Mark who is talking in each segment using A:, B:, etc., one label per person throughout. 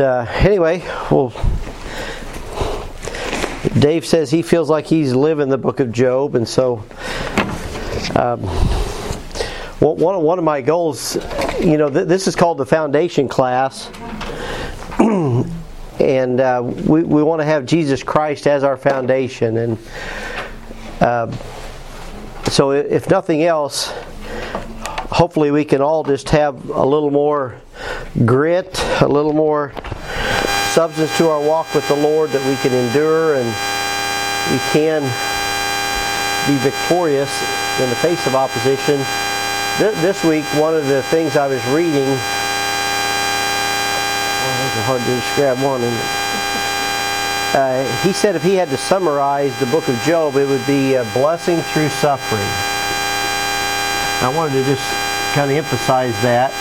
A: Uh, anyway, well, Dave says he feels like he's living the book of Job, and so um, one one of my goals, you know, th- this is called the foundation class. and uh, we, we want to have Jesus Christ as our foundation. And uh, so, if nothing else, hopefully we can all just have a little more grit, a little more substance to our walk with the Lord that we can endure and we can be victorious in the face of opposition. This week, one of the things I was reading, oh, it's hard to grab one. Uh, he said if he had to summarize the book of Job, it would be a blessing through suffering. I wanted to just kind of emphasize that.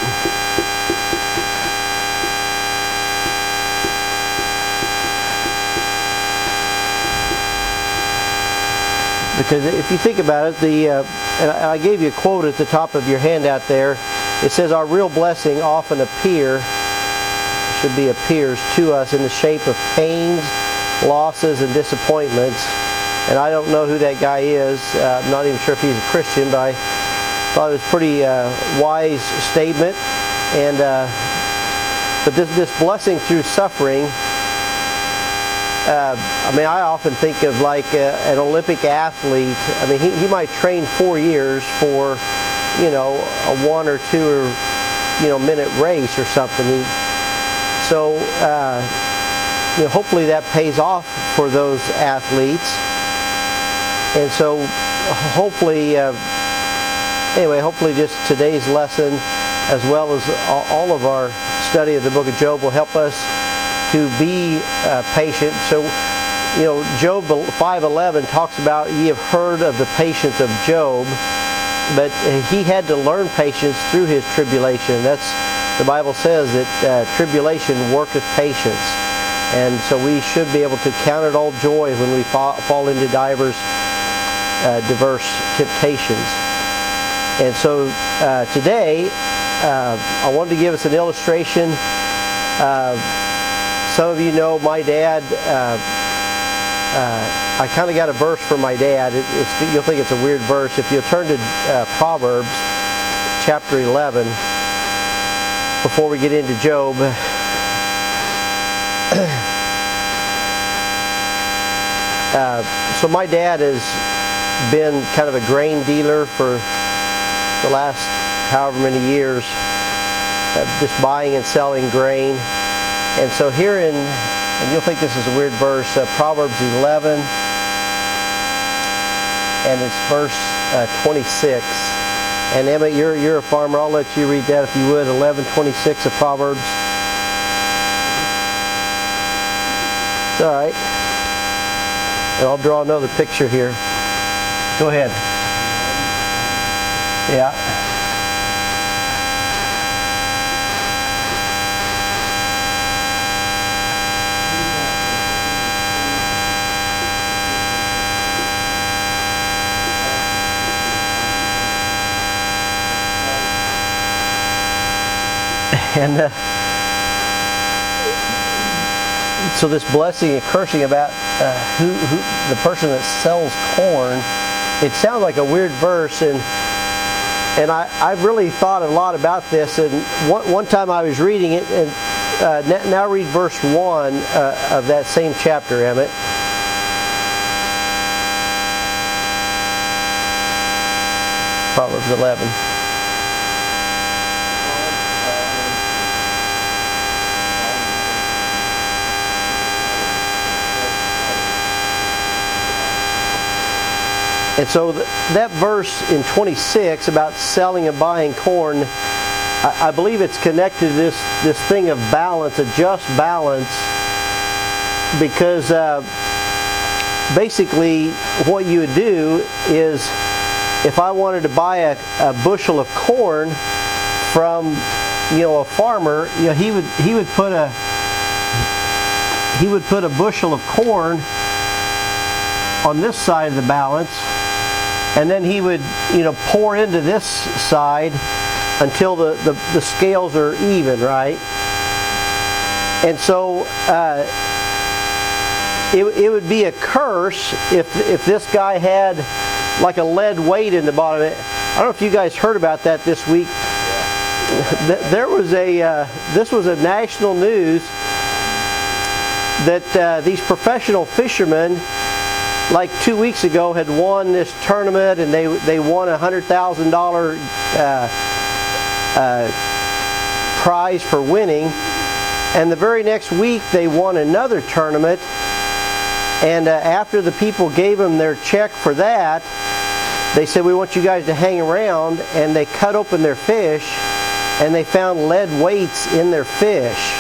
A: Because if you think about it, the uh, and I gave you a quote at the top of your handout there. It says, "Our real blessing often appear should be appears to us in the shape of pains, losses, and disappointments." And I don't know who that guy is. Uh, I'm not even sure if he's a Christian, but I thought it was a pretty uh, wise statement. And uh, but this this blessing through suffering uh, I mean, I often think of like a, an Olympic athlete. I mean, he, he might train four years for, you know, a one or two or, you know, minute race or something. He, so, uh, you know, hopefully that pays off for those athletes. And so, hopefully, uh, anyway, hopefully just today's lesson, as well as all of our study of the book of Job, will help us to be uh, patient. So, you know, Job 5:11 talks about ye have heard of the patience of Job, but he had to learn patience through his tribulation. That's the Bible says that uh, tribulation worketh patience, and so we should be able to count it all joy when we fall, fall into divers uh, diverse temptations. And so uh, today, uh, I wanted to give us an illustration. Uh, some of you know my dad. Uh, uh, I kind of got a verse from my dad. It, you'll think it's a weird verse. If you turn to uh, Proverbs chapter 11, before we get into Job, uh, so my dad has been kind of a grain dealer for the last however many years, uh, just buying and selling grain. And so here in, and you'll think this is a weird verse, uh, Proverbs 11, and it's verse uh, 26. And Emmett, you're, you're a farmer. I'll let you read that if you would. 1126 of Proverbs. It's all right. And I'll draw another picture here. Go ahead. Yeah. And uh, so this blessing and cursing about uh, who, who the person that sells corn, it sounds like a weird verse, and and I I've really thought a lot about this. And one one time I was reading it, and uh, now read verse one uh, of that same chapter, Emmett. Proverbs eleven. And so that verse in 26 about selling and buying corn, I, believe it's connected to this, this thing of balance, a just balance, because uh, basically what you would do is if I wanted to buy a, a bushel of corn from you know a farmer, you know he would he would put a he would put a bushel of corn on this side of the balance and then he would you know pour into this side until the, the, the scales are even right And so uh, it, it would be a curse if, if this guy had like a lead weight in the bottom. of it I don't know if you guys heard about that this week. There was a, uh, this was a national news that uh, these professional fishermen, like two weeks ago, had won this tournament and they, they won a $100,000 uh, uh, prize for winning. And the very next week, they won another tournament. And uh, after the people gave them their check for that, they said, We want you guys to hang around. And they cut open their fish and they found lead weights in their fish.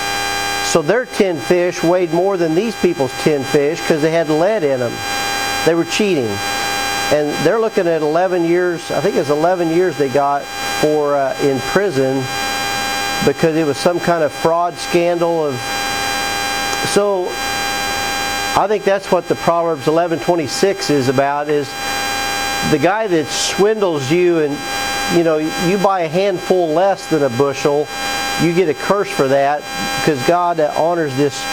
A: So their 10 fish weighed more than these people's 10 fish because they had lead in them. They were cheating. And they're looking at 11 years, I think it's 11 years they got for uh, in prison because it was some kind of fraud scandal of so I think that's what the Proverbs 11:26 is about is the guy that swindles you and you know you buy a handful less than a bushel you get a curse for that because God honors this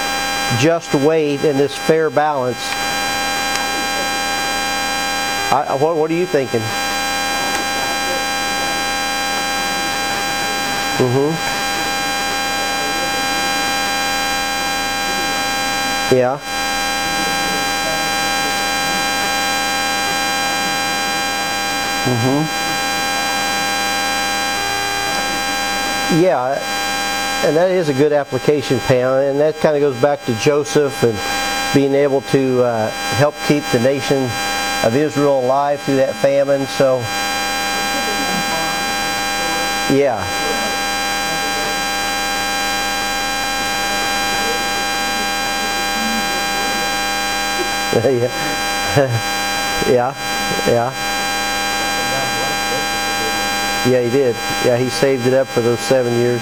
A: just weight and this fair balance I, what, what are you thinking mm-hmm Yeah. Mm-hmm. Yeah, and that is a good application, Pam, and that kind of goes back to Joseph and being able to uh, help keep the nation of Israel alive through that famine. So, yeah. yeah. yeah. Yeah. Yeah, he did. Yeah, he saved it up for those seven years.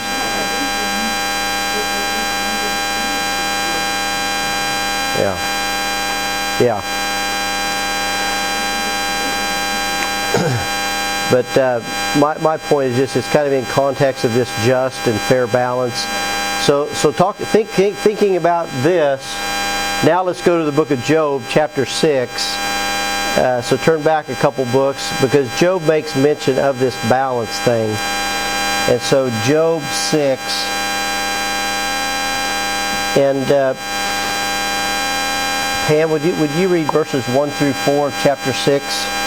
A: Yeah. Yeah. But uh, my, my point is just it's kind of in context of this just and fair balance. So so talk think, think thinking about this now let's go to the book of Job, chapter 6. Uh, so turn back a couple books because Job makes mention of this balance thing. And so Job 6. And uh, Pam, would you, would you read verses 1 through 4 of chapter 6?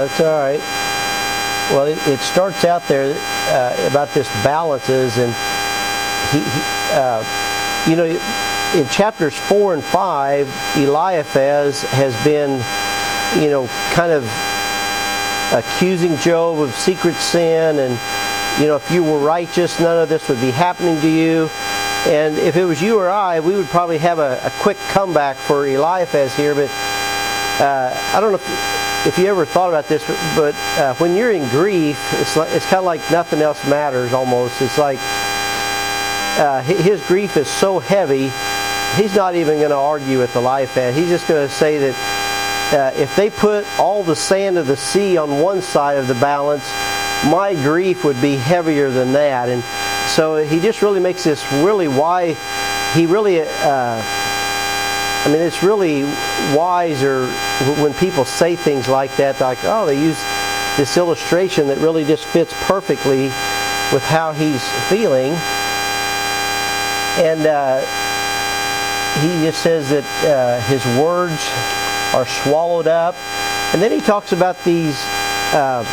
A: That's all right. Well, it, it starts out there uh, about this balances, and he, he uh, you know, in chapters four and five, Eliphaz has been, you know, kind of accusing Job of secret sin, and you know, if you were righteous, none of this would be happening to you. And if it was you or I, we would probably have a, a quick comeback for Eliphaz here, but uh, I don't know. If, if you ever thought about this, but uh, when you're in grief, it's like, it's kind of like nothing else matters. Almost, it's like uh, his grief is so heavy. He's not even going to argue with the life Eliphaz. He's just going to say that uh, if they put all the sand of the sea on one side of the balance, my grief would be heavier than that. And so he just really makes this really why he really uh, I mean, it's really wise or when people say things like that, like, oh, they use this illustration that really just fits perfectly with how he's feeling. And uh, he just says that uh, his words are swallowed up. And then he talks about these. Uh,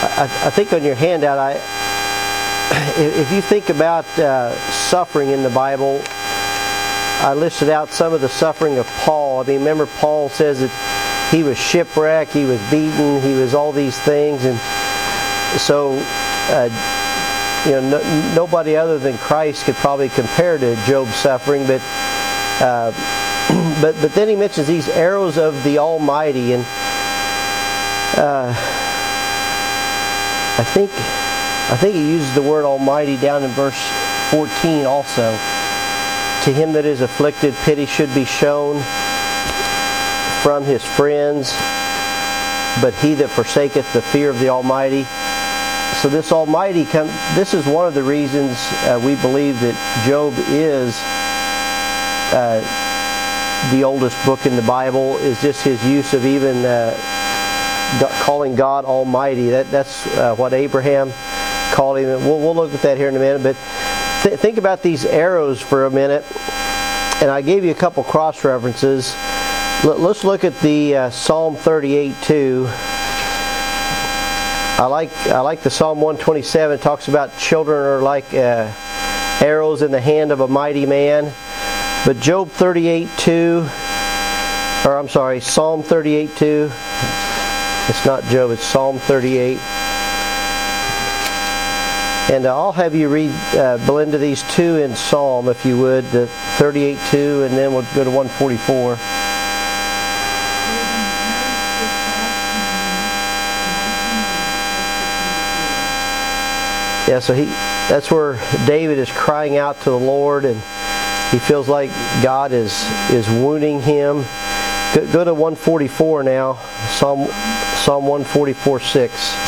A: I, I, think on your handout, I if you think about uh, suffering in the Bible, I listed out some of the suffering of Paul. I mean, remember Paul says that he was shipwrecked, he was beaten, he was all these things, and so uh, you know no, nobody other than Christ could probably compare to Job's suffering. But uh, but but then he mentions these arrows of the Almighty, and uh, I think. I think he uses the word Almighty down in verse 14 also. To him that is afflicted, pity should be shown from his friends, but he that forsaketh the fear of the Almighty. So this Almighty, come, this is one of the reasons uh, we believe that Job is uh, the oldest book in the Bible. Is just his use of even uh, calling God Almighty. That that's uh, what Abraham called him. We'll, we'll look at that here in a minute. But th- think about these arrows for a minute. And I gave you a couple cross references. L- let's look at the uh, Psalm 38 too. I like I like the Psalm 127. It talks about children are like uh, arrows in the hand of a mighty man. But Job 38 2, or I'm sorry, Psalm 38 2. It's not Job, it's Psalm 38. And I'll have you read, uh, blend to these two in Psalm, if you would, the 38 2, and then we'll go to 144. Yeah, so he that's where David is crying out to the Lord and he feels like God is is wounding him. Go, go to 144 now. Psalm Psalm 144 6.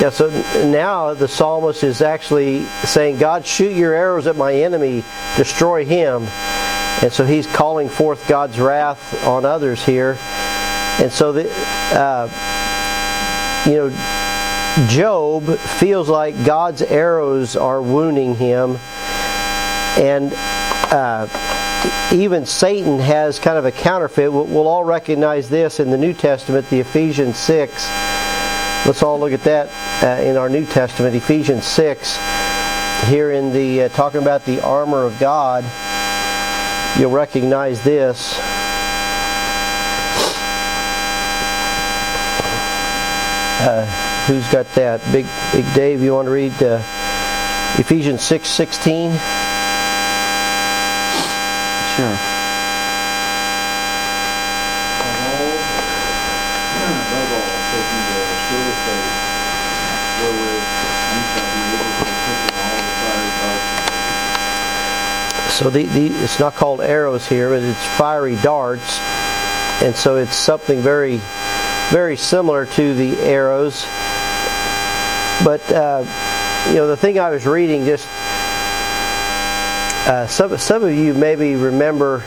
A: Yeah, so now the psalmist is actually saying, God, shoot your arrows at my enemy, destroy him. And so he's calling forth God's wrath on others here. And so, the, uh, you know, Job feels like God's arrows are wounding him. And uh, even Satan has kind of a counterfeit. We'll all recognize this in the New Testament, the Ephesians 6 Let's all look at that uh, in our New Testament, Ephesians 6. Here in the uh, talking about the armor of God, you'll recognize this. Uh, who's got that? Big, Big Dave, you want to read uh, Ephesians 6 16?
B: Sure.
A: So the, the, it's not called arrows here, but it's fiery darts. And so it's something very, very similar to the arrows. But, uh, you know, the thing I was reading just, uh, some, some of you maybe remember,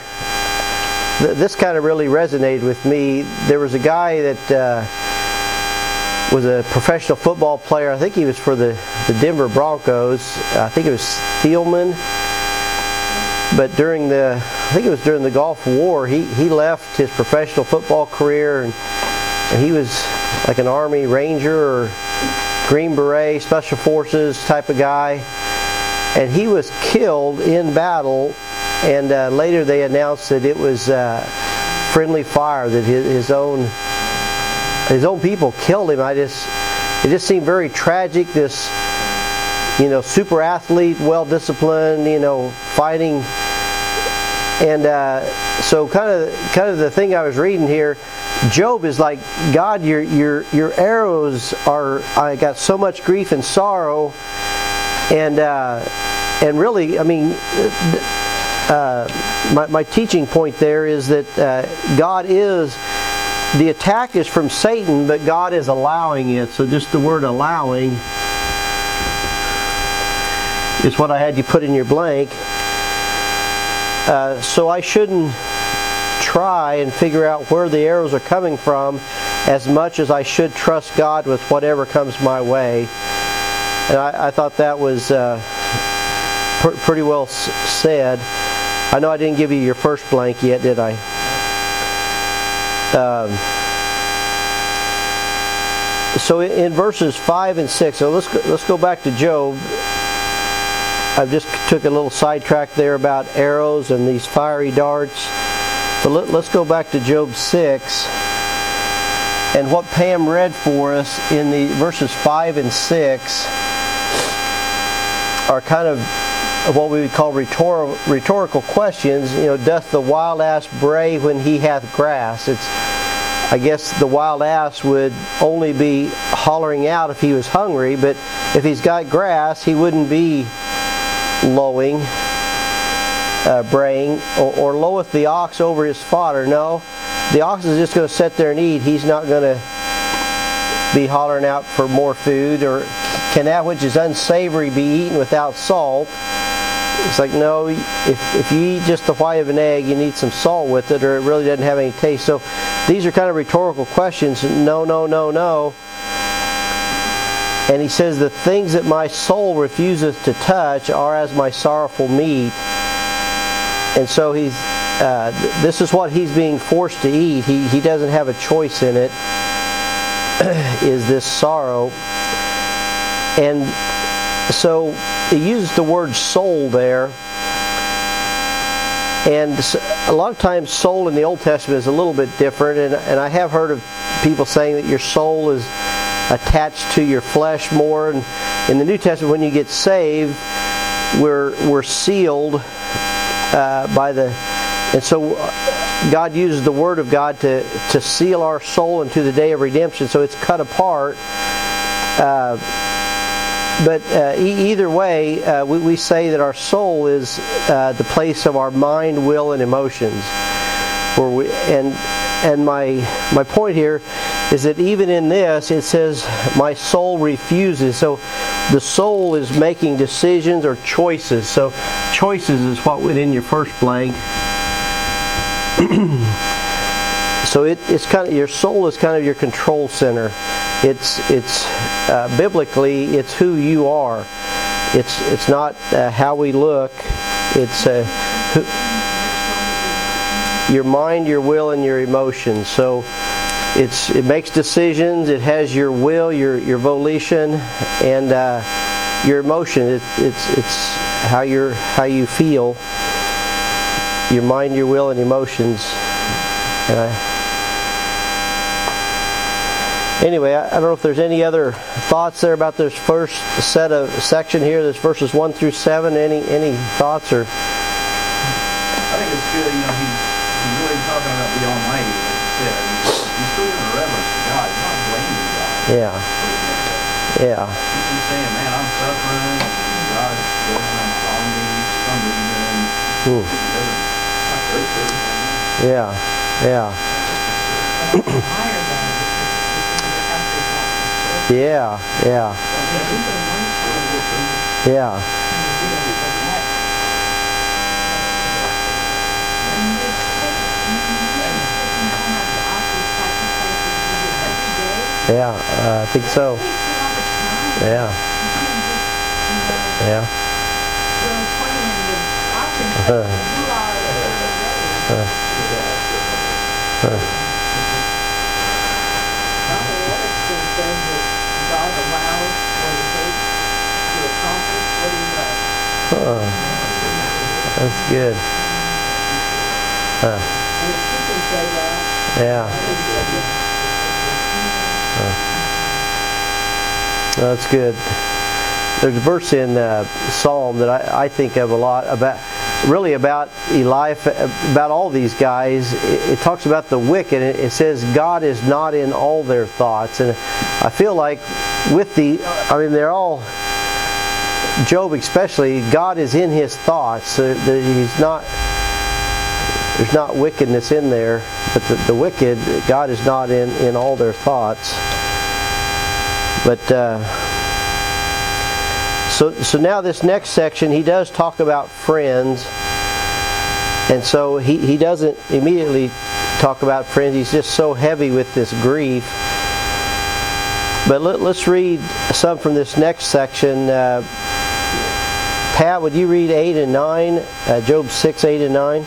A: th- this kind of really resonated with me. There was a guy that uh, was a professional football player. I think he was for the, the Denver Broncos. I think it was Tillman but during the, I think it was during the Gulf War, he, he left his professional football career and, and he was like an Army Ranger or Green Beret, Special Forces type of guy. And he was killed in battle, and uh, later they announced that it was uh, friendly fire, that his, his own his own people killed him. I just it just seemed very tragic. This you know super athlete, well disciplined, you know fighting and uh, so, kind of, kind of the thing I was reading here, Job is like, God, your your your arrows are. I got so much grief and sorrow, and uh, and really, I mean, uh, my, my teaching point there is that uh, God is the attack is from Satan, but God is allowing it. So just the word allowing is what I had you put in your blank. Uh, so I shouldn't try and figure out where the arrows are coming from as much as I should trust God with whatever comes my way. And I, I thought that was uh, pr- pretty well s- said. I know I didn't give you your first blank yet, did I? Um, so in verses five and six, so let's go, let's go back to Job. I just took a little sidetrack there about arrows and these fiery darts. So let, us go back to Job six and what Pam read for us in the verses five and six are kind of what we would call rhetor- rhetorical questions. You know, doth the wild ass bray when he hath grass? It's, I guess the wild ass would only be hollering out if he was hungry, but if he's got grass, he wouldn't be lowing, uh, braying, or, or loweth the ox over his fodder. No, the ox is just going to sit there and eat. He's not going to be hollering out for more food or can that which is unsavory be eaten without salt it's like, no, if, if you eat just the white of an egg, you need some salt with it, or it really doesn't have any taste. So these are kind of rhetorical questions. No, no, no, no. And he says, The things that my soul refuseth to touch are as my sorrowful meat. And so he's, uh, this is what he's being forced to eat. He, he doesn't have a choice in it, is this sorrow. And so he uses the word soul there. And a lot of times, soul in the Old Testament is a little bit different. And, and I have heard of people saying that your soul is attached to your flesh more. And in the New Testament, when you get saved, we're, we're sealed uh, by the. And so God uses the Word of God to, to seal our soul into the day of redemption. So it's cut apart. Uh, but uh, e- either way, uh, we, we, say that our soul is uh, the place of our mind, will, and emotions. Where we, and and my my point here is that even in this, it says my soul refuses. So the soul is making decisions or choices. So choices is what went in your first blank. so it, it's kind of your soul is kind of your control center. It's it's uh, biblically it's who you are. It's it's not uh, how we look. It's uh, who, your mind, your will, and your emotions. So it's it makes decisions. It has your will, your your volition, and uh, your emotion. It, it's it's how you how you feel. Your mind, your will, and emotions. I, anyway, I, don't know if there's any other thoughts there about this first set of section here, this verses one through seven. Any any thoughts or?
B: I think it's good. You know, he's, he's really talking about the Almighty. Like he's, still giving reverence to God. He's not blaming God.
A: Yeah. Yeah.
B: He's saying, "Man, I'm suffering. God's judgment on me some reason."
A: Hmm. Yeah. Yeah. Yeah, yeah. Yeah. Yeah, uh, I think so. Yeah. Yeah. Uh, uh, uh. Oh, that's good. Huh. Yeah. Huh. That's good. There's a verse in uh, Psalm that I, I, think of a lot about, really about Eliphaz, about all these guys. It, it talks about the wicked. It says God is not in all their thoughts, and I feel like with the, I mean, they're all Job especially, God is in his thoughts. he's not there's not wickedness in there, but the, the wicked, God is not in, in all their thoughts. But uh, so so now this next section, he does talk about friends, and so he, he doesn't immediately talk about friends. He's just so heavy with this grief. But let, us read some from this next section. Uh, Pat, would you read 8 and 9? Uh, Job 6, 8 and 9?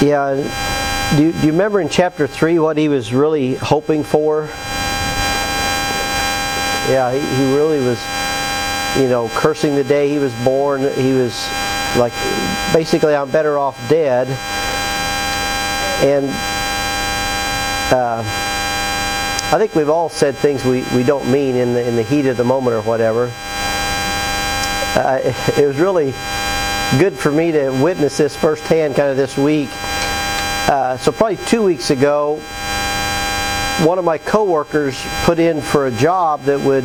A: Yeah. Do you, do you remember in chapter 3 what he was really hoping for? Yeah, he, he really was, you know, cursing the day he was born. He was like, basically, I'm better off dead. And uh, I think we've all said things we, we don't mean in the, in the heat of the moment or whatever. Uh, it was really good for me to witness this firsthand kind of this week. Uh, so probably two weeks ago, one of my coworkers put in for a job that would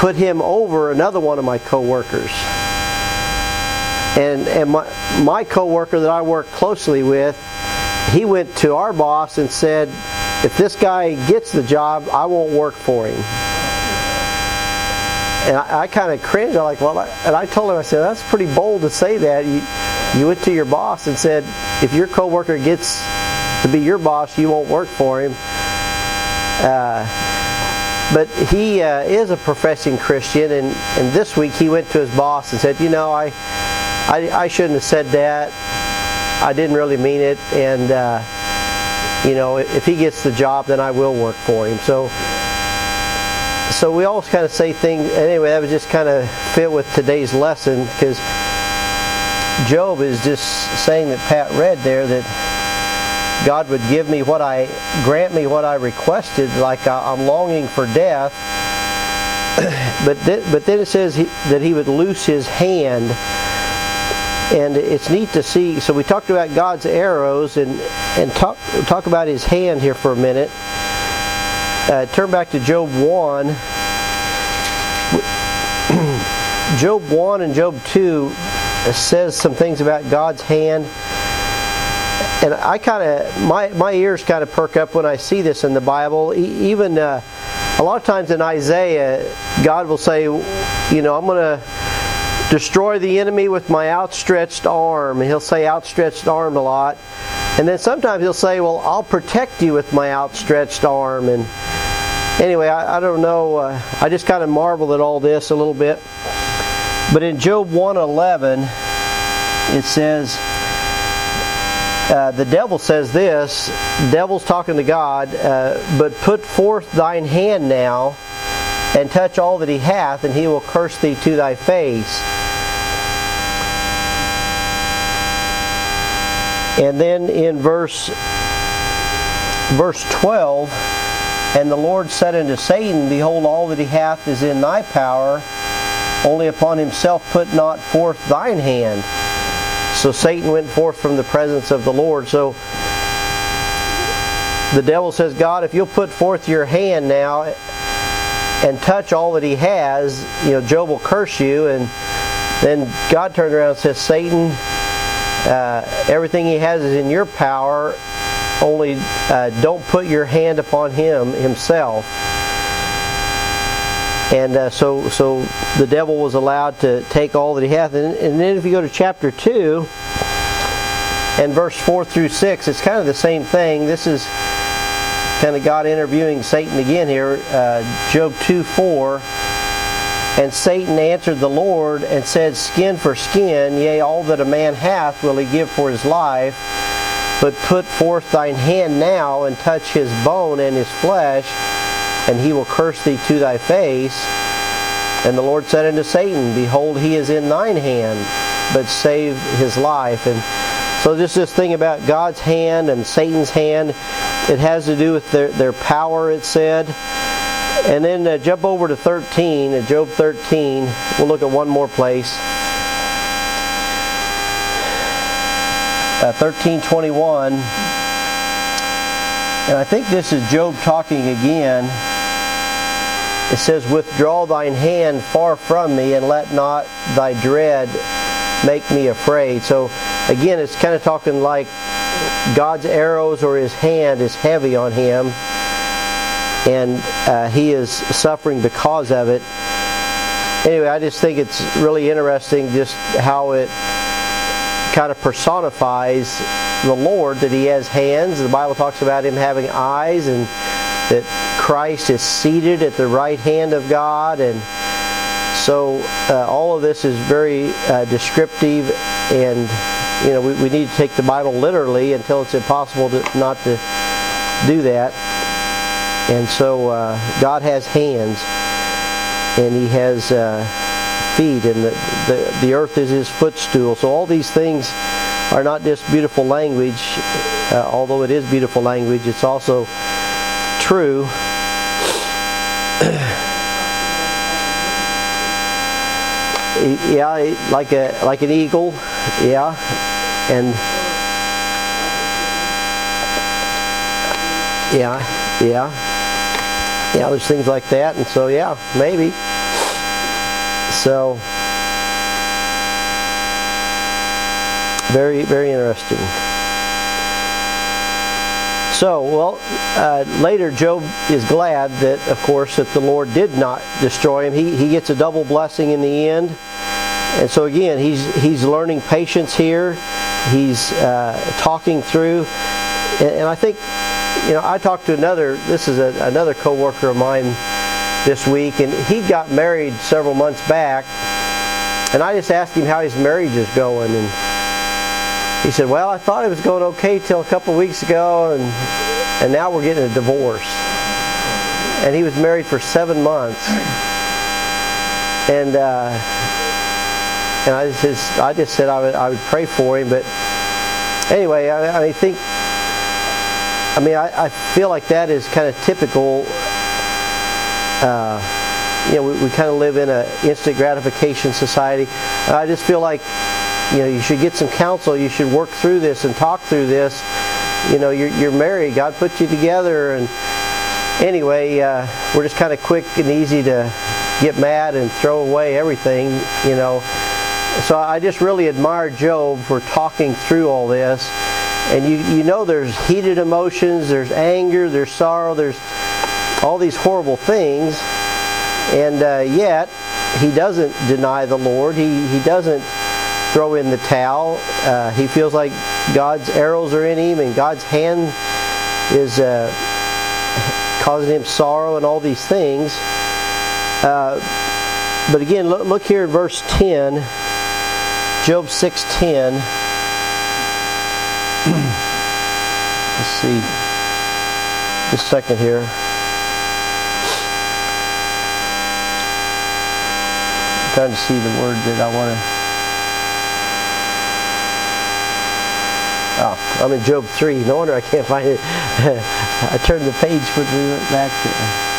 A: put him over another one of my coworkers. And and my my coworker that I work closely with, he went to our boss and said, if this guy gets the job, I won't work for him. And I, I kind of cringed. I'm like, well, I, and I told him, I said, that's pretty bold to say that. You, you went to your boss and said, if your coworker gets to be your boss, you won't work for him. Uh, but he uh, is a professing Christian, and, and this week he went to his boss and said, you know, I, I, I shouldn't have said that. I didn't really mean it, and uh, you know, if he gets the job, then I will work for him. So so we always kind of say things. Anyway, that was just kind of fit with today's lesson because Job is just saying that Pat read there that God would give me what I grant me what I requested, like I'm longing for death. but then, but then it says he, that he would loose his hand, and it's neat to see. So we talked about God's arrows and and talk talk about his hand here for a minute uh, turn back to Job 1. Job 1 and Job 2 says some things about God's hand. And I kind of, my, my ears kind of perk up when I see this in the Bible. Even uh, a lot of times in Isaiah, God will say, you know, I'm going to destroy the enemy with my outstretched arm. And he'll say outstretched arm a lot. And then sometimes he'll say, well, I'll protect you with my outstretched arm. And anyway, I, I don't know. Uh, I just kind of marvel at all this a little bit. But in Job 111, it says, uh, the devil says this, devil's talking to God, uh, but put forth thine hand now and touch all that he hath, and he will curse thee to thy face. And then in verse verse 12, and the Lord said unto Satan, Behold, all that he hath is in thy power, only upon himself put not forth thine hand. So Satan went forth from the presence of the Lord. So the devil says, God, if you'll put forth your hand now and touch all that he has, you know, Job will curse you. And then God turned around and says, Satan, uh, everything he has is in your power only uh, don't put your hand upon him himself. And uh, so, so the devil was allowed to take all that he hath. And, and then if you go to chapter 2 and verse 4 through 6, it's kind of the same thing. This is kind of God interviewing Satan again here. Uh, Job 2 4. And Satan answered the Lord and said, Skin for skin, yea, all that a man hath will he give for his life. But put forth thine hand now and touch his bone and his flesh, and he will curse thee to thy face. And the Lord said unto Satan, Behold, he is in thine hand, but save his life. And so just this thing about God's hand and Satan's hand, it has to do with their, their power, it said. And then uh, jump over to 13, uh, Job 13. We'll look at one more place. Uh, 1321. And I think this is Job talking again. It says, Withdraw thine hand far from me, and let not thy dread make me afraid. So again, it's kind of talking like God's arrows or his hand is heavy on him and uh, he is suffering because of it. Anyway, I just think it's really interesting just how it kind of personifies the Lord that he has hands. The Bible talks about him having eyes and that Christ is seated at the right hand of God and so uh, all of this is very uh, descriptive and you know we, we need to take the Bible literally until it's impossible to, not to do that. And so uh, God has hands, and He has uh, feet, and the, the, the earth is His footstool. So all these things are not just beautiful language, uh, although it is beautiful language, it's also true. yeah, like a like an eagle, yeah, and yeah, yeah yeah, there's things like that, and so yeah, maybe. So very very interesting. So, well, uh, later Job is glad that, of course, that the Lord did not destroy him. He, he gets a double blessing in the end. And so again, he's he's learning patience here. He's uh, talking through, and, and I think you know, I talked to another. This is a, another coworker of mine this week, and he got married several months back, and I just asked him how his marriage is going, and he said, "Well, I thought it was going okay till a couple weeks ago, and and now we're getting a divorce." And he was married for seven months, and uh, and I just I just said I would I would pray for him, but anyway, I, I think I mean, I, I feel like that is kind of typical. Uh, you know, we, we kind of live in an instant gratification society. I just feel like, you know, you should get some counsel. You should work through this and talk through this. You know, you're, you're married. God put you together. And anyway, uh, we're just kind of quick and easy to get mad and throw away everything, you know. So I just really admire Job for talking through all this and you, you know there's heated emotions, there's anger, there's sorrow, there's all these horrible things, and uh, yet he doesn't deny the Lord. He, he doesn't throw in the towel. Uh, he feels like God's arrows are in him and God's hand is uh, causing him sorrow and all these things. Uh, but again, look, look here at verse 10, Job 6.10. Let's see. Just a second here. I'm trying to see the word that I want to. Oh, I'm in Job 3. No wonder I can't find it. I turned the page for the back there.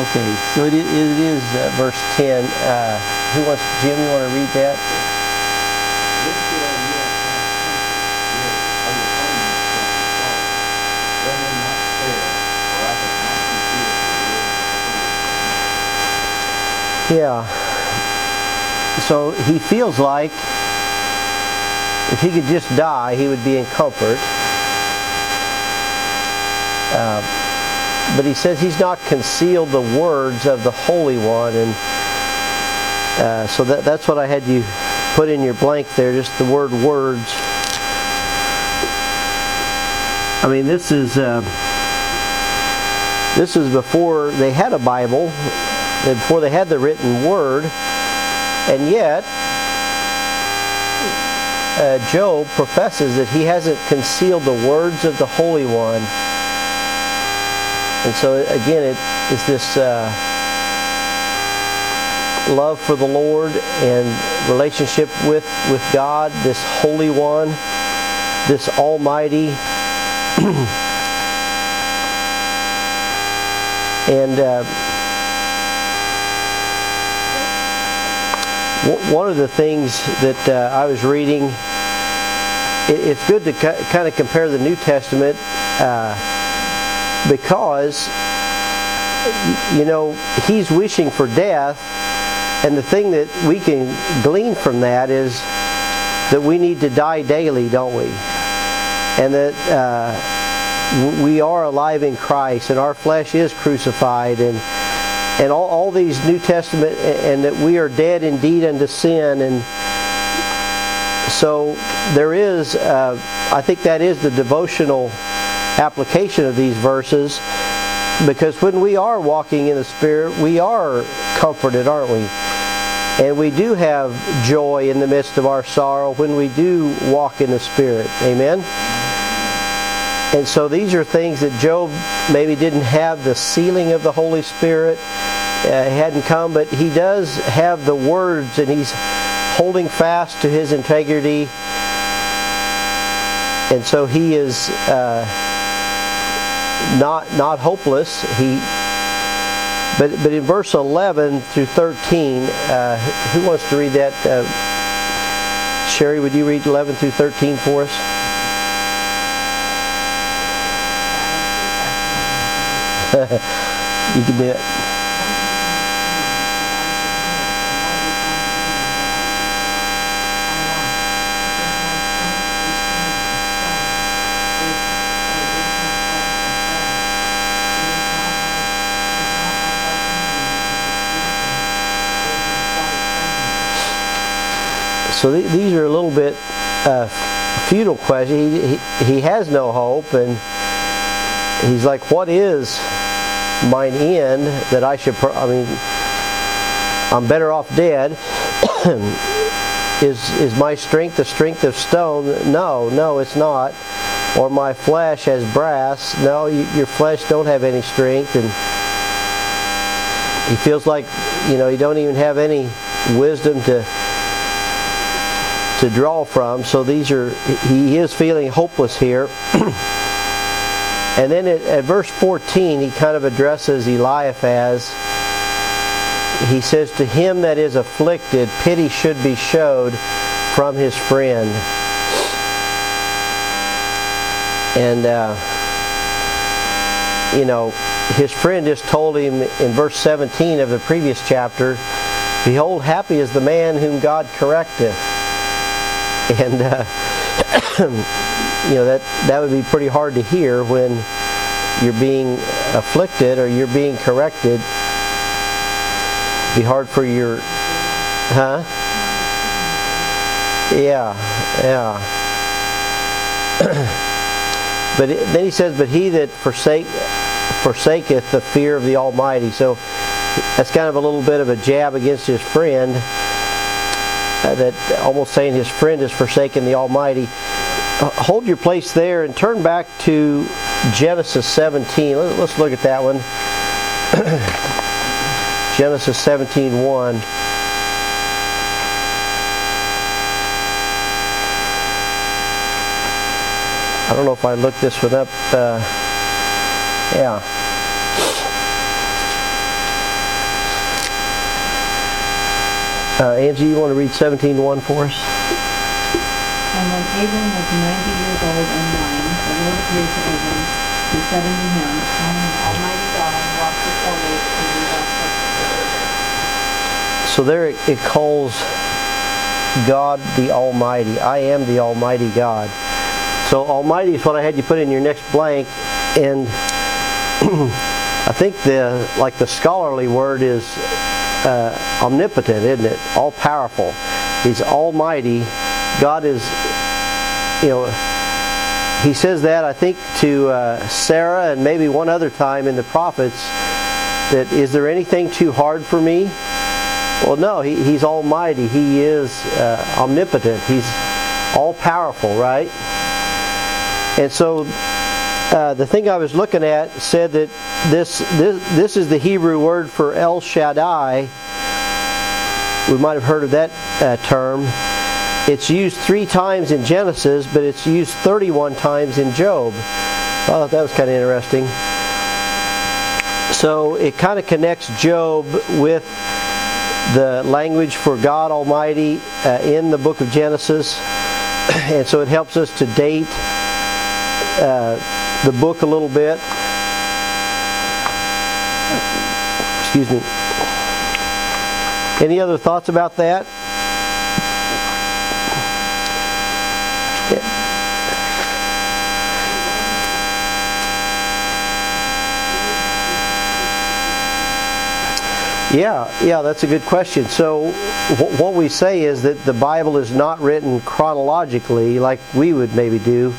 A: Okay, so it is, it is uh, verse 10. Uh, who wants, Jim, you want to read that? Yeah. So he feels like if he could just die, he would be in comfort. Uh, but he says he's not concealed the words of the Holy One, and uh, so that, that's what I had you put in your blank there, just the word words. I mean, this is uh, this is before they had a Bible before they had the written word. And yet, uh, Job professes that he hasn't concealed the words of the Holy One. And so, again, it is this uh, love for the Lord and relationship with, with God, this Holy One, this Almighty. And uh, one of the things that uh, I was reading, it, it's good to kind of compare the New Testament uh, because, you know, he's wishing for death, and the thing that we can glean from that is that we need to die daily, don't we? And that uh, we are alive in Christ, and our flesh is crucified, and and all, all these New Testament, and that we are dead indeed unto sin, and so there is, uh, I think that is the devotional application of these verses, because when we are walking in the Spirit, we are comforted, aren't we? And we do have joy in the midst of our sorrow when we do walk in the Spirit. Amen? And so these are things that Job maybe didn't have the sealing of the Holy Spirit, uh, hadn't come, but he does have the words and he's holding fast to his integrity. And so he is uh, not not hopeless. He but but in verse 11 through 13, uh, who wants to read that? Uh, Sherry, would you read 11 through 13 for us? you can do it. So th- these are a little bit uh, futile questions. He, he, he has no hope, and he's like, "What is mine end that I should, I mean, I'm better off dead. is, is my strength the strength of stone? No, no, it's not. Or my flesh as brass? No, you, your flesh don't have any strength. And he feels like, you know, you don't even have any wisdom to to draw from. So these are, he is feeling hopeless here. And then at, at verse 14, he kind of addresses Eliphaz. He says, To him that is afflicted, pity should be showed from his friend. And, uh, you know, his friend just told him in verse 17 of the previous chapter, Behold, happy is the man whom God correcteth. And, uh, you know that that would be pretty hard to hear when you're being afflicted or you're being corrected. Be hard for your, huh? Yeah, yeah. but then he says, "But he that forsake forsaketh the fear of the Almighty." So that's kind of a little bit of a jab against his friend. Uh, that almost saying his friend has forsaken the Almighty. Uh, hold your place there and turn back to Genesis 17. Let, us look at that one. Genesis 17 1. I don't know if I looked this one up. Uh, yeah. Uh, Angie, you want to read 17.1 for us?
C: Abram was ninety years old and nine, the Lord appeared to Abram, and said unto him, I am Almighty God, walk before me, and do thou
A: So there it, it calls God the Almighty. I am the Almighty God. So Almighty is what I had you put in your next blank, and I think the like the scholarly word is uh, omnipotent, isn't it? All powerful. He's Almighty. God is you know, he says that, I think, to uh, Sarah and maybe one other time in the prophets that is there anything too hard for me? Well, no, he, he's almighty. He is uh, omnipotent. He's all powerful, right? And so uh, the thing I was looking at said that this, this, this is the Hebrew word for El Shaddai. We might have heard of that uh, term. It's used three times in Genesis, but it's used 31 times in Job. I thought that was kind of interesting. so it kind of connects Job with the language for God Almighty uh, in the book of Genesis, and so it helps us to date uh, the book a little bit. Excuse me. Any other thoughts about that? Yeah, yeah, that's a good question. So, wh- what we say is that the Bible is not written chronologically like we would maybe do,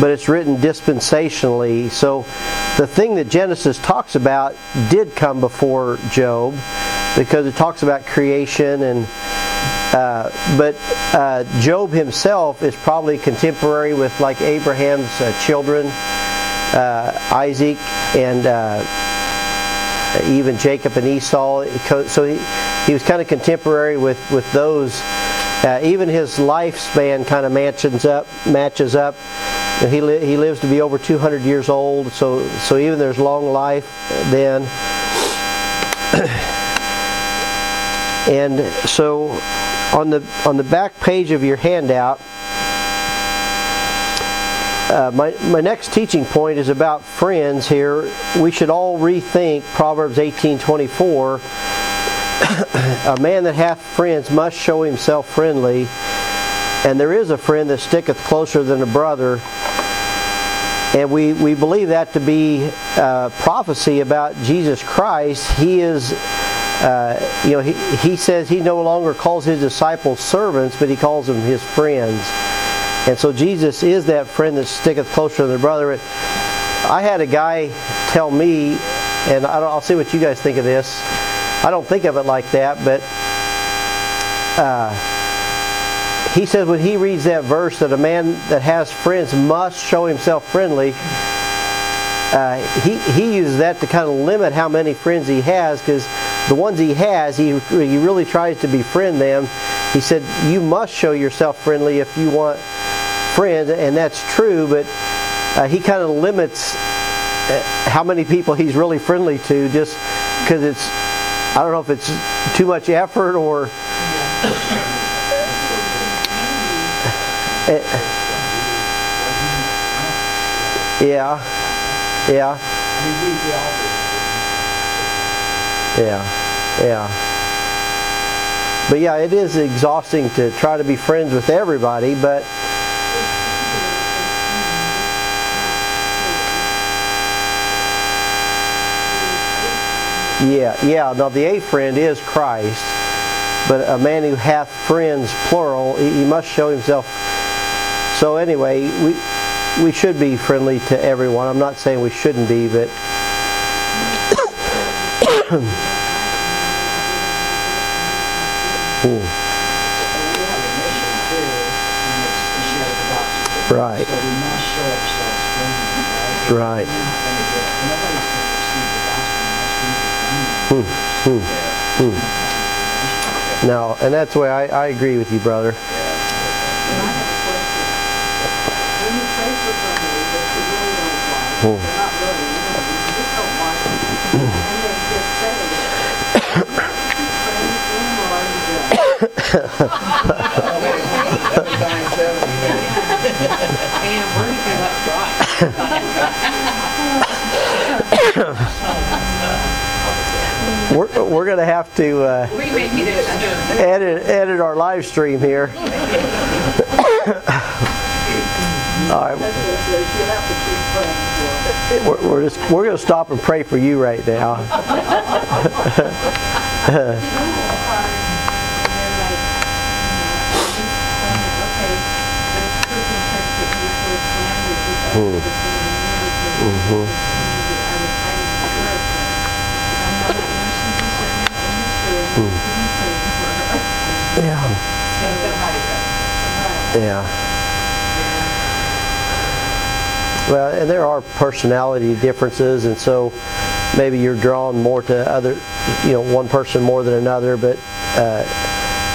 A: but it's written dispensationally. So, the thing that Genesis talks about did come before Job because it talks about creation and uh, but uh, Job himself is probably contemporary with like Abraham's uh, children, uh, Isaac and uh, even Jacob and Esau. So he, he was kind of contemporary with with those. Uh, even his lifespan kind of matches up. Matches up. He li- he lives to be over 200 years old. So so even there's long life then. and so on the on the back page of your handout. Uh, my, my next teaching point is about friends here. We should all rethink Proverbs 18:24. a man that hath friends must show himself friendly, and there is a friend that sticketh closer than a brother. And we, we believe that to be uh, prophecy about Jesus Christ. He is, uh, you know, he, he says he no longer calls his disciples servants, but he calls them his friends. And so Jesus is that friend that sticketh closer than a brother. I had a guy tell me, and I'll see what you guys think of this. I don't think of it like that, but uh, he says when he reads that verse that a man that has friends must show himself friendly, uh, he, he uses that to kind of limit how many friends he has because the ones he has, he, he really tries to befriend them. He said, You must show yourself friendly if you want friends, and that's true, but uh, he kind of limits uh, how many people he's really friendly to just because it's, I don't know if it's too much effort or. Uh, yeah, yeah. Yeah, yeah. But yeah, it is exhausting to try to be friends with everybody, but Yeah, yeah. Now the a friend is Christ, but a man who hath friends, plural, he, he must show himself. So anyway, we we should be friendly to everyone. I'm not saying we shouldn't be, but Ooh. Hmm. Right.
D: So we must show ourselves friendly,
A: Right.
D: Gospel unless we
A: Hmm. Hmm. No, and that's why I, I agree with you, brother. We're, we're going to have to uh,
E: We may need it under.
A: edit edit our live stream here. All right,
C: That's what it says, you have to keep praying for them.
A: we're, we're just we're going to stop and pray for you right now. Yeah, yeah. Well, and there are personality differences, and so maybe you're drawn more to other, you know, one person more than another. But uh,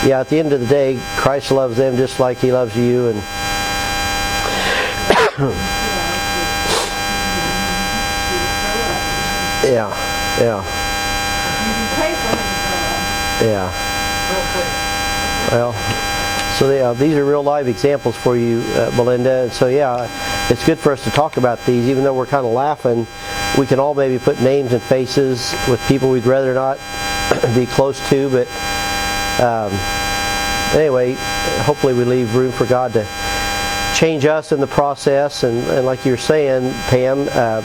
A: yeah, at the end of the day, Christ loves them just like He loves you, and yeah, Yeah.
C: You can pray for him to grow up.
A: Yeah. Well, so yeah, these are real live examples for you, uh, Melinda. And so yeah, it's good for us to talk about these, even though we're kind of laughing. We can all maybe put names and faces with people we'd rather not be close to, but um, anyway, hopefully we leave room for God to change us in the process. And, and like you're saying, Pam, uh,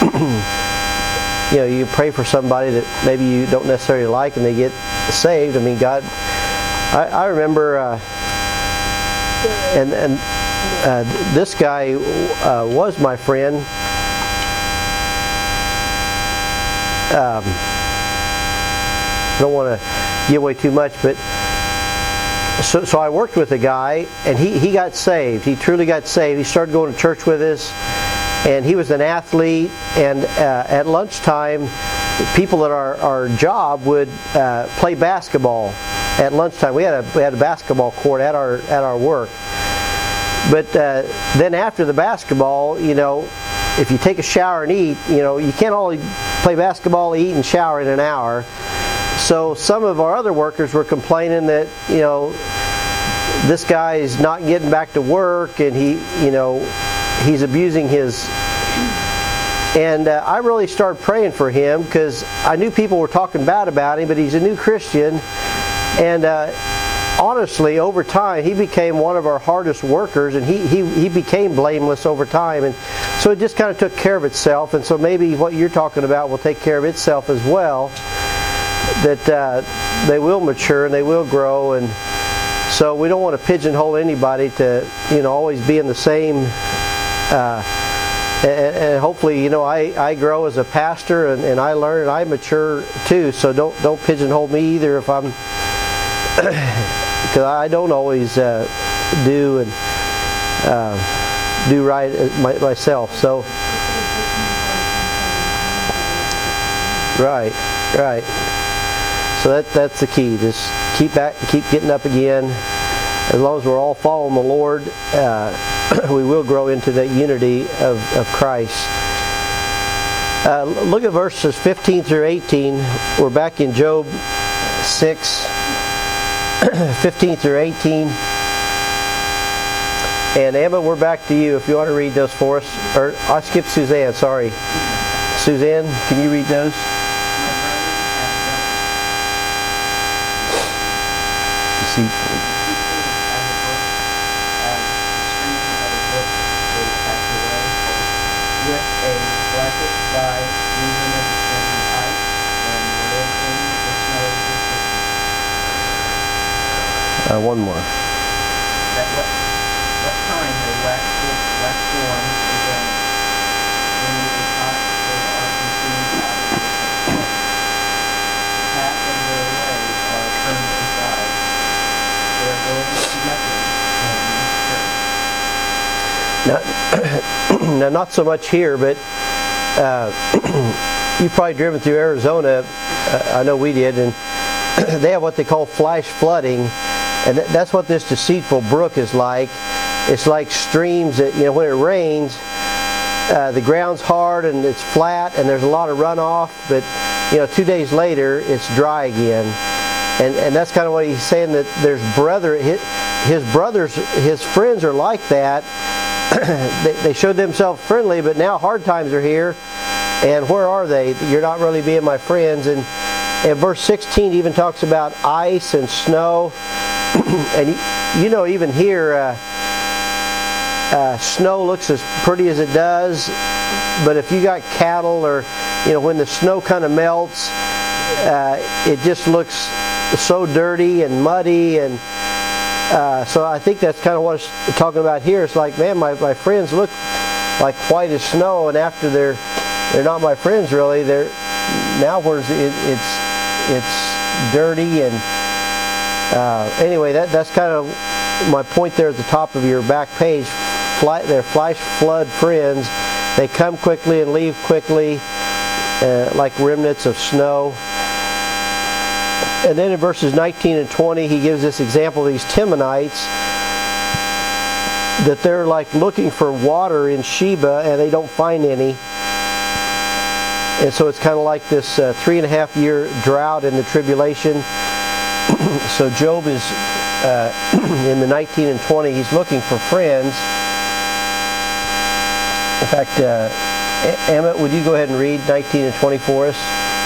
A: you know, you pray for somebody that maybe you don't necessarily like, and they get saved. I mean, God. I, I remember, uh, and and uh, this guy uh, was my friend. Um, I don't want to give away too much, but so, so I worked with a guy, and he, he got saved. He truly got saved. He started going to church with us, and he was an athlete. And uh, at lunchtime, people at our, our job would uh, play basketball at lunchtime. We had a we had a basketball court at our at our work. But uh, then after the basketball, you know, if you take a shower and eat, you know, you can't only play basketball, eat, and shower in an hour. So some of our other workers were complaining that you know this guy is not getting back to work and he you know he's abusing his and uh, I really started praying for him because I knew people were talking bad about him, but he's a new Christian. And uh, honestly, over time, he became one of our hardest workers, and he, he, he became blameless over time. And so it just kind of took care of itself. And so maybe what you're talking about will take care of itself as well. That uh, they will mature and they will grow. And so we don't want to pigeonhole anybody to, you know, always be in the same. Uh, and, and, hopefully, you know, I, I grow as a pastor and, and I learn and I mature too. So don't don't pigeonhole me either if I'm because I don't always uh, do and uh, do right my, myself. So right, right. So that that's the key. Just keep back, keep getting up again. As long as we're all following the Lord, uh, we will grow into that unity of, of Christ. Uh, look at verses 15 through 18. We're back in Job 6, 15 through 18. And Emma, we're back to you if you want to read those for us. Or I skipped Suzanne, sorry. Suzanne, can you read those? Deceitful.
D: To nothing and
A: Now, now, not so much here, but uh, you've probably driven through Arizona. Uh, I know we did, and they have what they call flash flooding, and th- that's what this deceitful brook is like. It's like streams that, you know, when it rains, uh, the ground's hard and it's flat and there's a lot of runoff, but, you know, two days later it's dry again. And, and that's kind of what he's saying that there's brother, his, his brothers, his friends are like that. they, they showed themselves friendly, but now hard times are here. And where are they? You're not really being my friends. And, and verse 16 even talks about ice and snow. and you, know, even here, uh, uh, snow looks as pretty as it does, but if you got cattle or, you know, when the snow kind of melts, uh, it just looks so dirty and muddy and uh, so I think that's kind of what it's talking about here. It's like, man, my, my friends look like white as snow, and after they're they're not my friends really. They're now where's it, it's it's dirty and uh, anyway, that that's kind of my point there at the top of your back page. Fly, they're flash flood friends. They come quickly and leave quickly, uh, like remnants of snow. And then in verses 19 and 20, he gives this example of these Temanites that they're like looking for water in Sheba and they don't find any. and so it's kind of like this uh, three and a half year drought in the tribulation. so Job is uh, in the 19 and 20. He's looking for friends. In fact, uh, Emmett, would you go ahead and read 19 and 20 for us?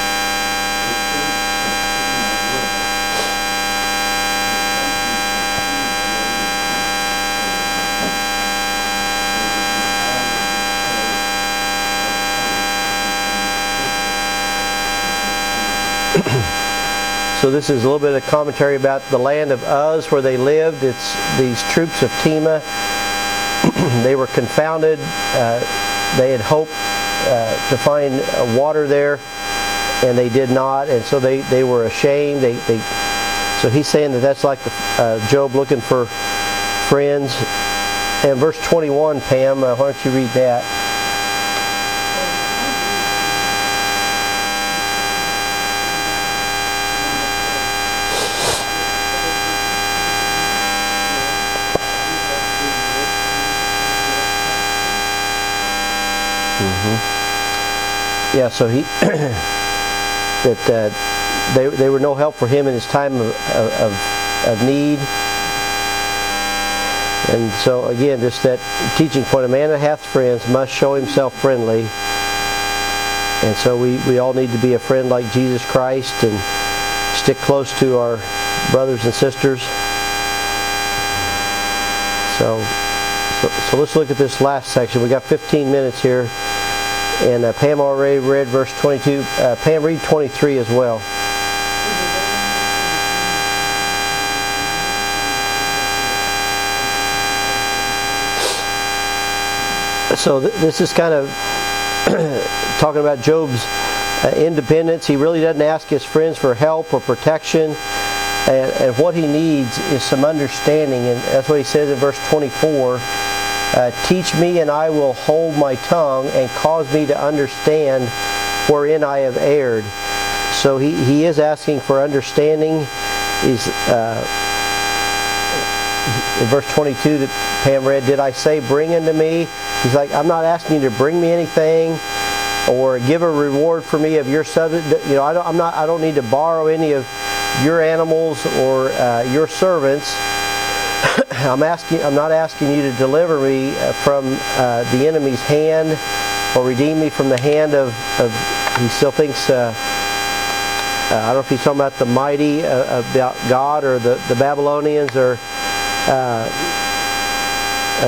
A: So this is a little bit of commentary about the land of Uz where they lived. It's these troops of Tema. they were confounded. Uh, they had hoped uh, to find uh, water there, and they did not, and so they, they were ashamed. They, they so he's saying that that's like uh, Job looking for friends. And verse 21, Pam, uh, why don't you read that? Yeah, so he that uh, they they were no help for him in his time of, of, of need. And so again, just that teaching point: a man that hath friends must show himself friendly. And so we, we all need to be a friend like Jesus Christ and stick close to our brothers and sisters. So, so, so let's look at this last section. We got 15 minutes here. And uh, Pam already read verse 22. Uh, Pam, read 23 as well. So th- this is kind of talking about Job's uh, independence. He really doesn't ask his friends for help or protection. And, and what he needs is some understanding. And that's what he says in verse 24. Uh, teach me, and I will hold my tongue, and cause me to understand wherein I have erred. So he, he is asking for understanding. He's uh, in verse 22 that Pam read, Did I say, Bring unto me? He's like, I'm not asking you to bring me anything or give a reward for me of your subject. You know, I don't, I'm not, I don't need to borrow any of your animals or uh, your servants. I'm asking. I'm not asking you to deliver me uh, from uh, the enemy's hand or redeem me from the hand of. of he still thinks. Uh, uh, I don't know if he's talking about the mighty uh, about God or the, the Babylonians or uh,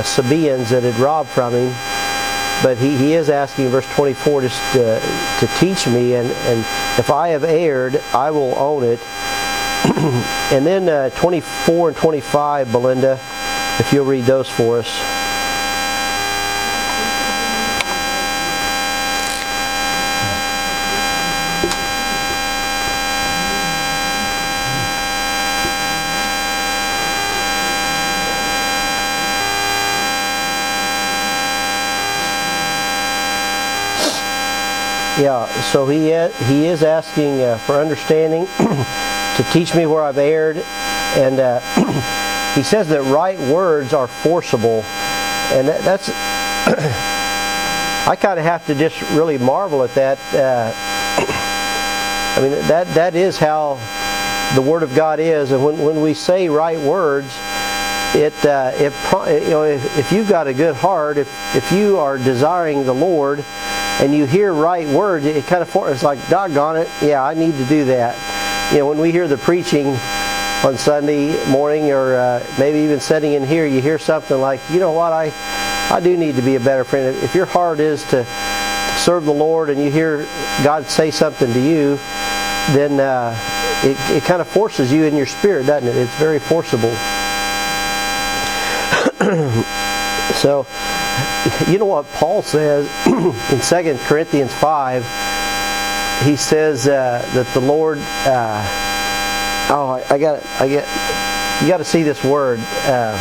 A: Sabaeans that had robbed from him. But he, he is asking, verse 24, just to, to teach me, and, and if I have erred, I will own it and then uh, 24 and 25, Belinda, if you'll read those for us. Yeah, so he he is asking uh, for understanding to teach me where I've erred. And uh, he says that right words are forcible. And that, that's, I kind of have to just really marvel at that. Uh, I mean, that, that is how the Word of God is. And when, when we say right words, it, uh, it you know, if, if you've got a good heart, if, if you are desiring the Lord, and you hear right words, it kind of it's like, doggone it, yeah, I need to do that you know, when we hear the preaching on Sunday morning or uh, maybe even sitting in here, you hear something like, you know what, I, I do need to be a better friend. If your heart is to serve the Lord and you hear God say something to you, then uh, it, it kind of forces you in your spirit, doesn't it? It's very forcible. so, you know what Paul says in 2 Corinthians 5 he says uh, that the Lord. Uh, oh, I, got. I get. You got to see this word. Uh,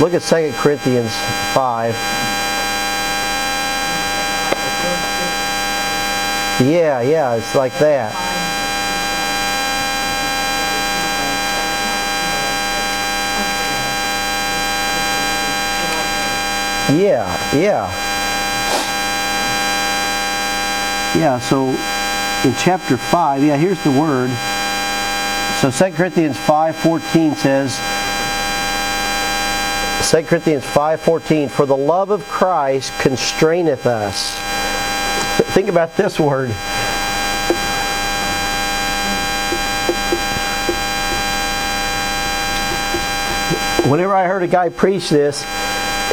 A: look at Second Corinthians five. Yeah, yeah, it's like that. Yeah, yeah. Yeah, so in chapter 5, yeah, here's the word. So 2 Corinthians 5:14 says 2 Corinthians 5:14 for the love of Christ constraineth us. Think about this word. Whenever I heard a guy preach this,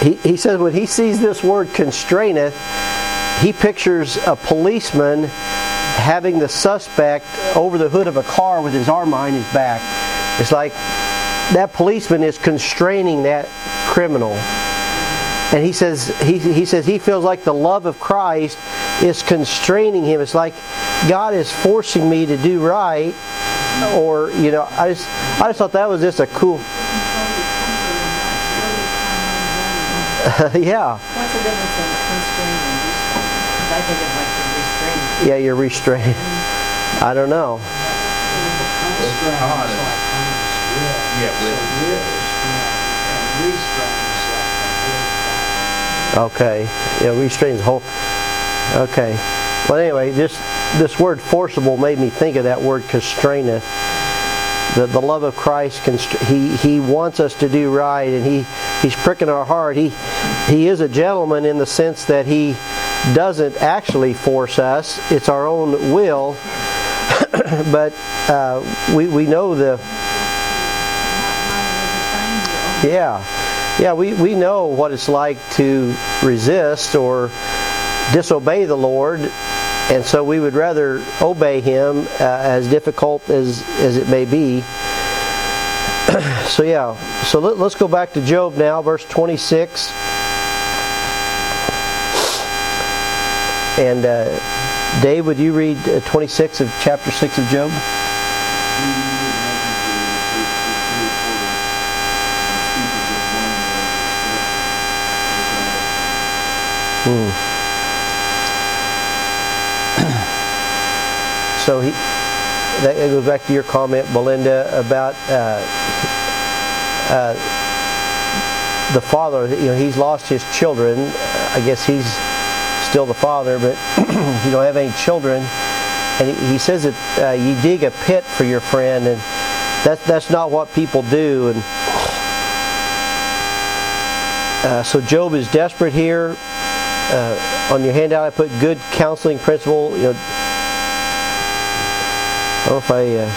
A: he, he says when he sees this word constraineth, he pictures a policeman having the suspect over the hood of a car with his arm behind his back. It's like that policeman is constraining that criminal. And he says he, he says he feels like the love of Christ is constraining him. It's like God is forcing me to do right. Or, you know, I just I just thought that was just a cool yeah.
C: Restraint.
A: Yeah, you're restrained. I don't know. Okay. Yeah, restrains the whole. Okay. But anyway, this this word forcible made me think of that word constraineth. The, the love of Christ, he he wants us to do right, and he he's pricking our heart. He he is a gentleman in the sense that he doesn't actually force us; it's our own will. but uh, we we know the yeah. Yeah, we, we know what it's like to resist or disobey the Lord, and so we would rather obey Him, uh, as difficult as, as it may be. so, yeah, so let, let's go back to Job now, verse 26. And uh, Dave, would you read uh, 26 of chapter 6 of Job? Hmm. So he that goes back to your comment, Belinda, about uh, uh, the father. You know, he's lost his children. I guess he's still the father, but you don't have any children. And he, he says that uh, you dig a pit for your friend, and that's that's not what people do. And uh, so Job is desperate here. Uh, on your handout, I put good counseling principle. You know, I don't know if I. Uh...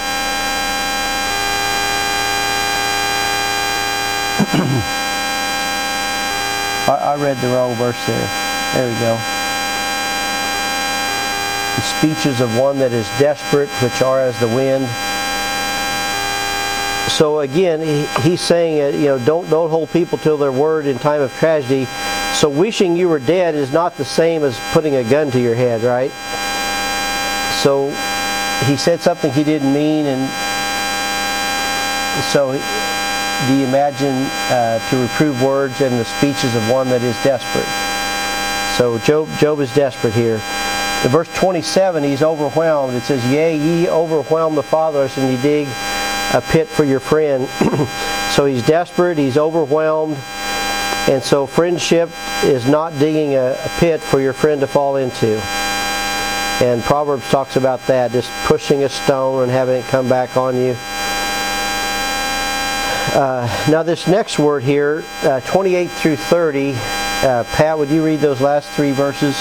A: I, I read the wrong verse there. There we go. The speeches of one that is desperate, which are as the wind. So again, he, he's saying, uh, you know, don't don't hold people to their word in time of tragedy. So wishing you were dead is not the same as putting a gun to your head, right? So he said something he didn't mean, and so do you imagine uh, to reprove words and the speeches of one that is desperate? So Job, Job is desperate here. Verse 27, he's overwhelmed. It says, Yea, ye overwhelm the fatherless, and ye dig a pit for your friend. so he's desperate, he's overwhelmed, and so friendship is not digging a, a pit for your friend to fall into. And Proverbs talks about that, just pushing a stone and having it come back on you. Uh, now, this next word here, uh, 28 through 30, uh, Pat, would you read those last three verses?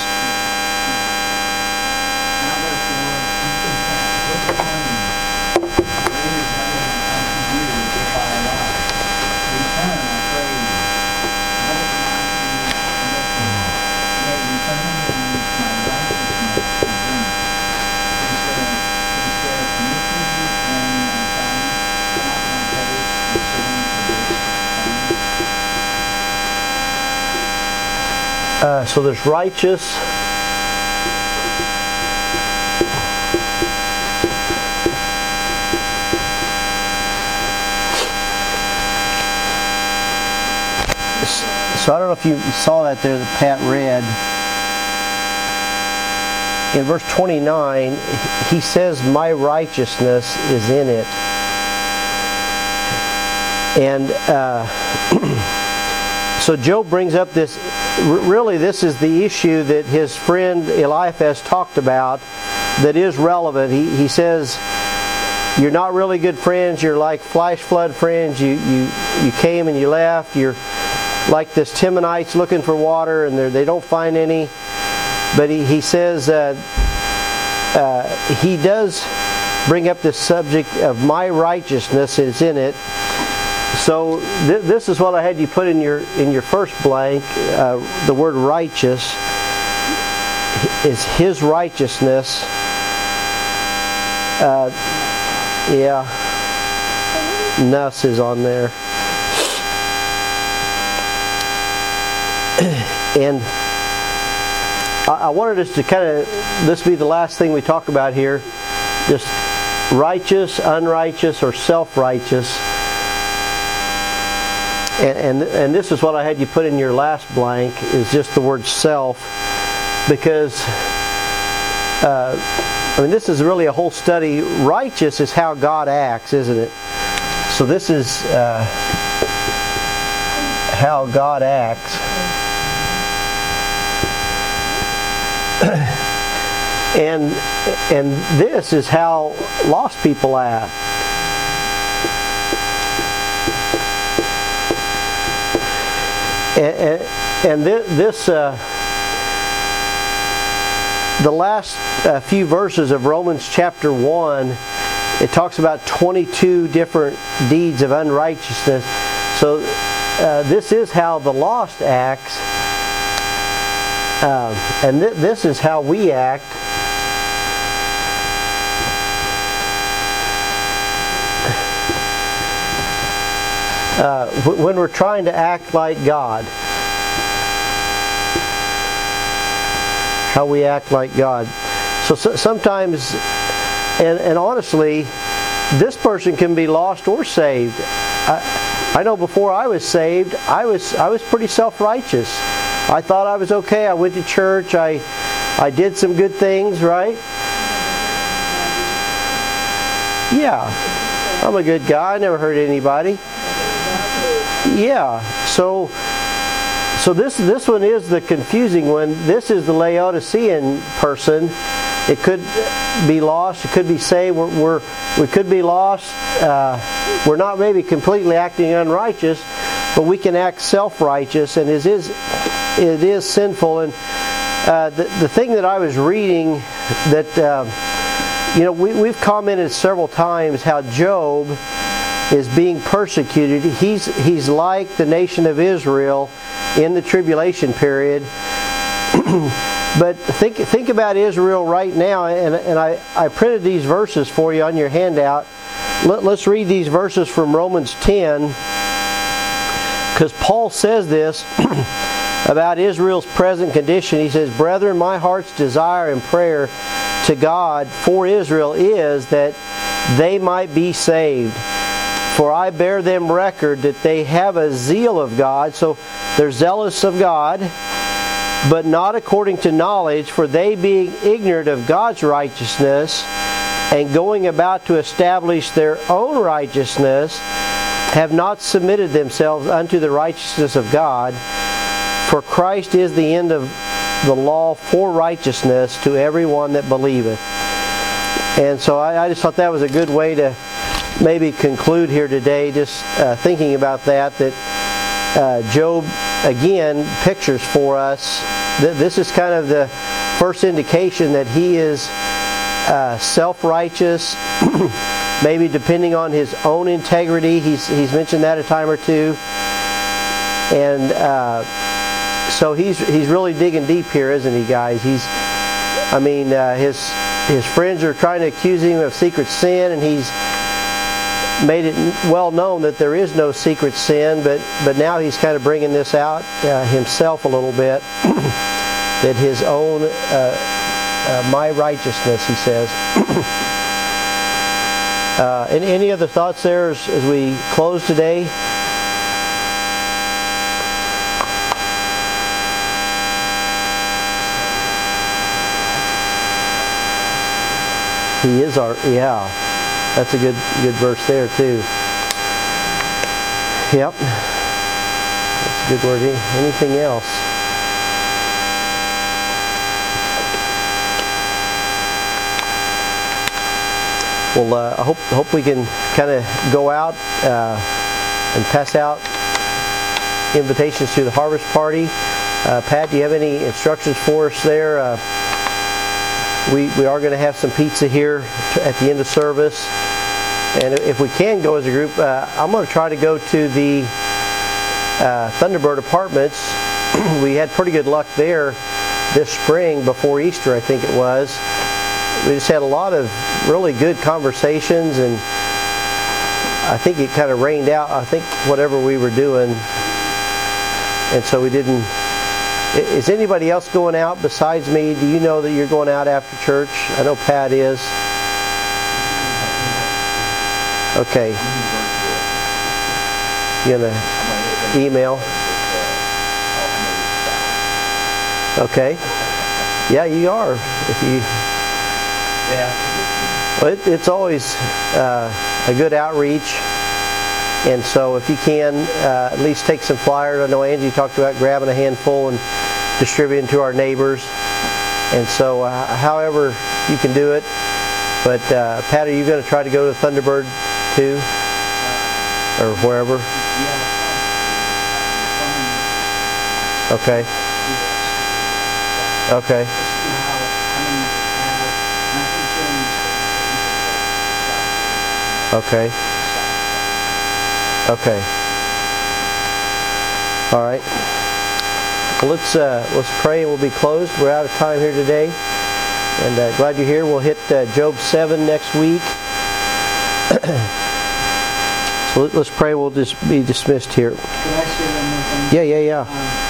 A: So there's righteous. So I don't know if you saw that there that Pat read. In verse 29, he says, My righteousness is in it. And uh, so Job brings up this. Really, this is the issue that his friend Eliphaz talked about that is relevant. He, he says, You're not really good friends. You're like flash flood friends. You, you, you came and you left. You're like this Temanites looking for water and they don't find any. But he, he says uh, uh, he does bring up this subject of my righteousness is in it. So th- this is what I had you put in your in your first blank. Uh, the word righteous is His righteousness. Uh, yeah, Nuss is on there, and I, I wanted us to kind of this be the last thing we talk about here, just righteous, unrighteous, or self-righteous and, and, and this is what I had you put in your last blank is just the word self because uh, I mean this is really a whole study. Righteous is how God acts, isn't it? So this is uh, how God acts. and and this is how lost people act. And, and, this, uh, the last uh, few verses of Romans chapter 1, it talks about 22 different deeds of unrighteousness. So uh, this is how the lost acts, um, and th- this is how we act. Uh, when we're trying to act like God. How we act like God. So, so sometimes, and, and honestly, this person can be lost or saved. I, I know before I was saved, I was I was pretty self-righteous. I thought I was okay. I went to church. I I did some good things, right? Yeah, I'm a good guy. I never hurt anybody. Yeah. So so this this one is the confusing one. This is the Laodicean person. It could be lost. It could be saved. We're, we're we could be lost. Uh, we're not maybe completely acting unrighteous, but we can act self-righteous, and it is it is sinful. And uh, the the thing that I was reading that. Uh, you know, we, we've commented several times how Job is being persecuted. He's, he's like the nation of Israel in the tribulation period. but think, think about Israel right now, and, and I, I printed these verses for you on your handout. Let, let's read these verses from Romans 10, because Paul says this about Israel's present condition. He says, Brethren, my heart's desire and prayer to God for Israel is that they might be saved. For I bear them record that they have a zeal of God, so they're zealous of God, but not according to knowledge, for they being ignorant of God's righteousness and going about to establish their own righteousness, have not submitted themselves unto the righteousness of God. For Christ is the end of the law for righteousness to everyone that believeth. And so I, I just thought that was a good way to maybe conclude here today just uh, thinking about that that uh, Job again pictures for us that this is kind of the first indication that he is uh, self-righteous maybe depending on his own integrity. He's, he's mentioned that a time or two. And uh, so he's he's really digging deep here isn't he guys? He's I mean uh, his his friends are trying to accuse him of secret sin and he's made it well known that there is no secret sin, but, but now he's kind of bringing this out uh, himself a little bit. that his own, uh, uh, my righteousness, he says. Uh, any, any other thoughts there as, as we close today? He is our, yeah. That's a good good verse there too. Yep. That's a Good word. Anything else? Well, uh, I hope hope we can kind of go out uh, and pass out invitations to the harvest party. Uh, Pat, do you have any instructions for us there? We we are going to have some pizza here at the end of service, and if we can go as a group, uh, I'm going to try to go to the uh, Thunderbird Apartments. we had pretty good luck there this spring before Easter, I think it was. We just had a lot of really good conversations, and I think it kind of rained out. I think whatever we were doing, and so we didn't. Is anybody else going out besides me? Do you know that you're going out after church? I know Pat is. Okay. You gonna email? Okay. Yeah, you are. If you,
B: Yeah.
A: well, it, it's always uh, a good outreach, and so if you can, uh, at least take some flyers. I know Angie talked about grabbing a handful and distributing to our neighbors, and so uh, however you can do it. But uh, Pat, are you going to try to go to Thunderbird too, or wherever? Okay. Okay. Okay. Okay. All right. Well, let's uh, let's pray and we'll be closed. We're out of time here today, and uh, glad you're here. We'll hit uh, Job seven next week. so let- let's pray. We'll just be dismissed here.
C: Could I share one more thing?
A: Yeah, yeah, yeah.
C: Um,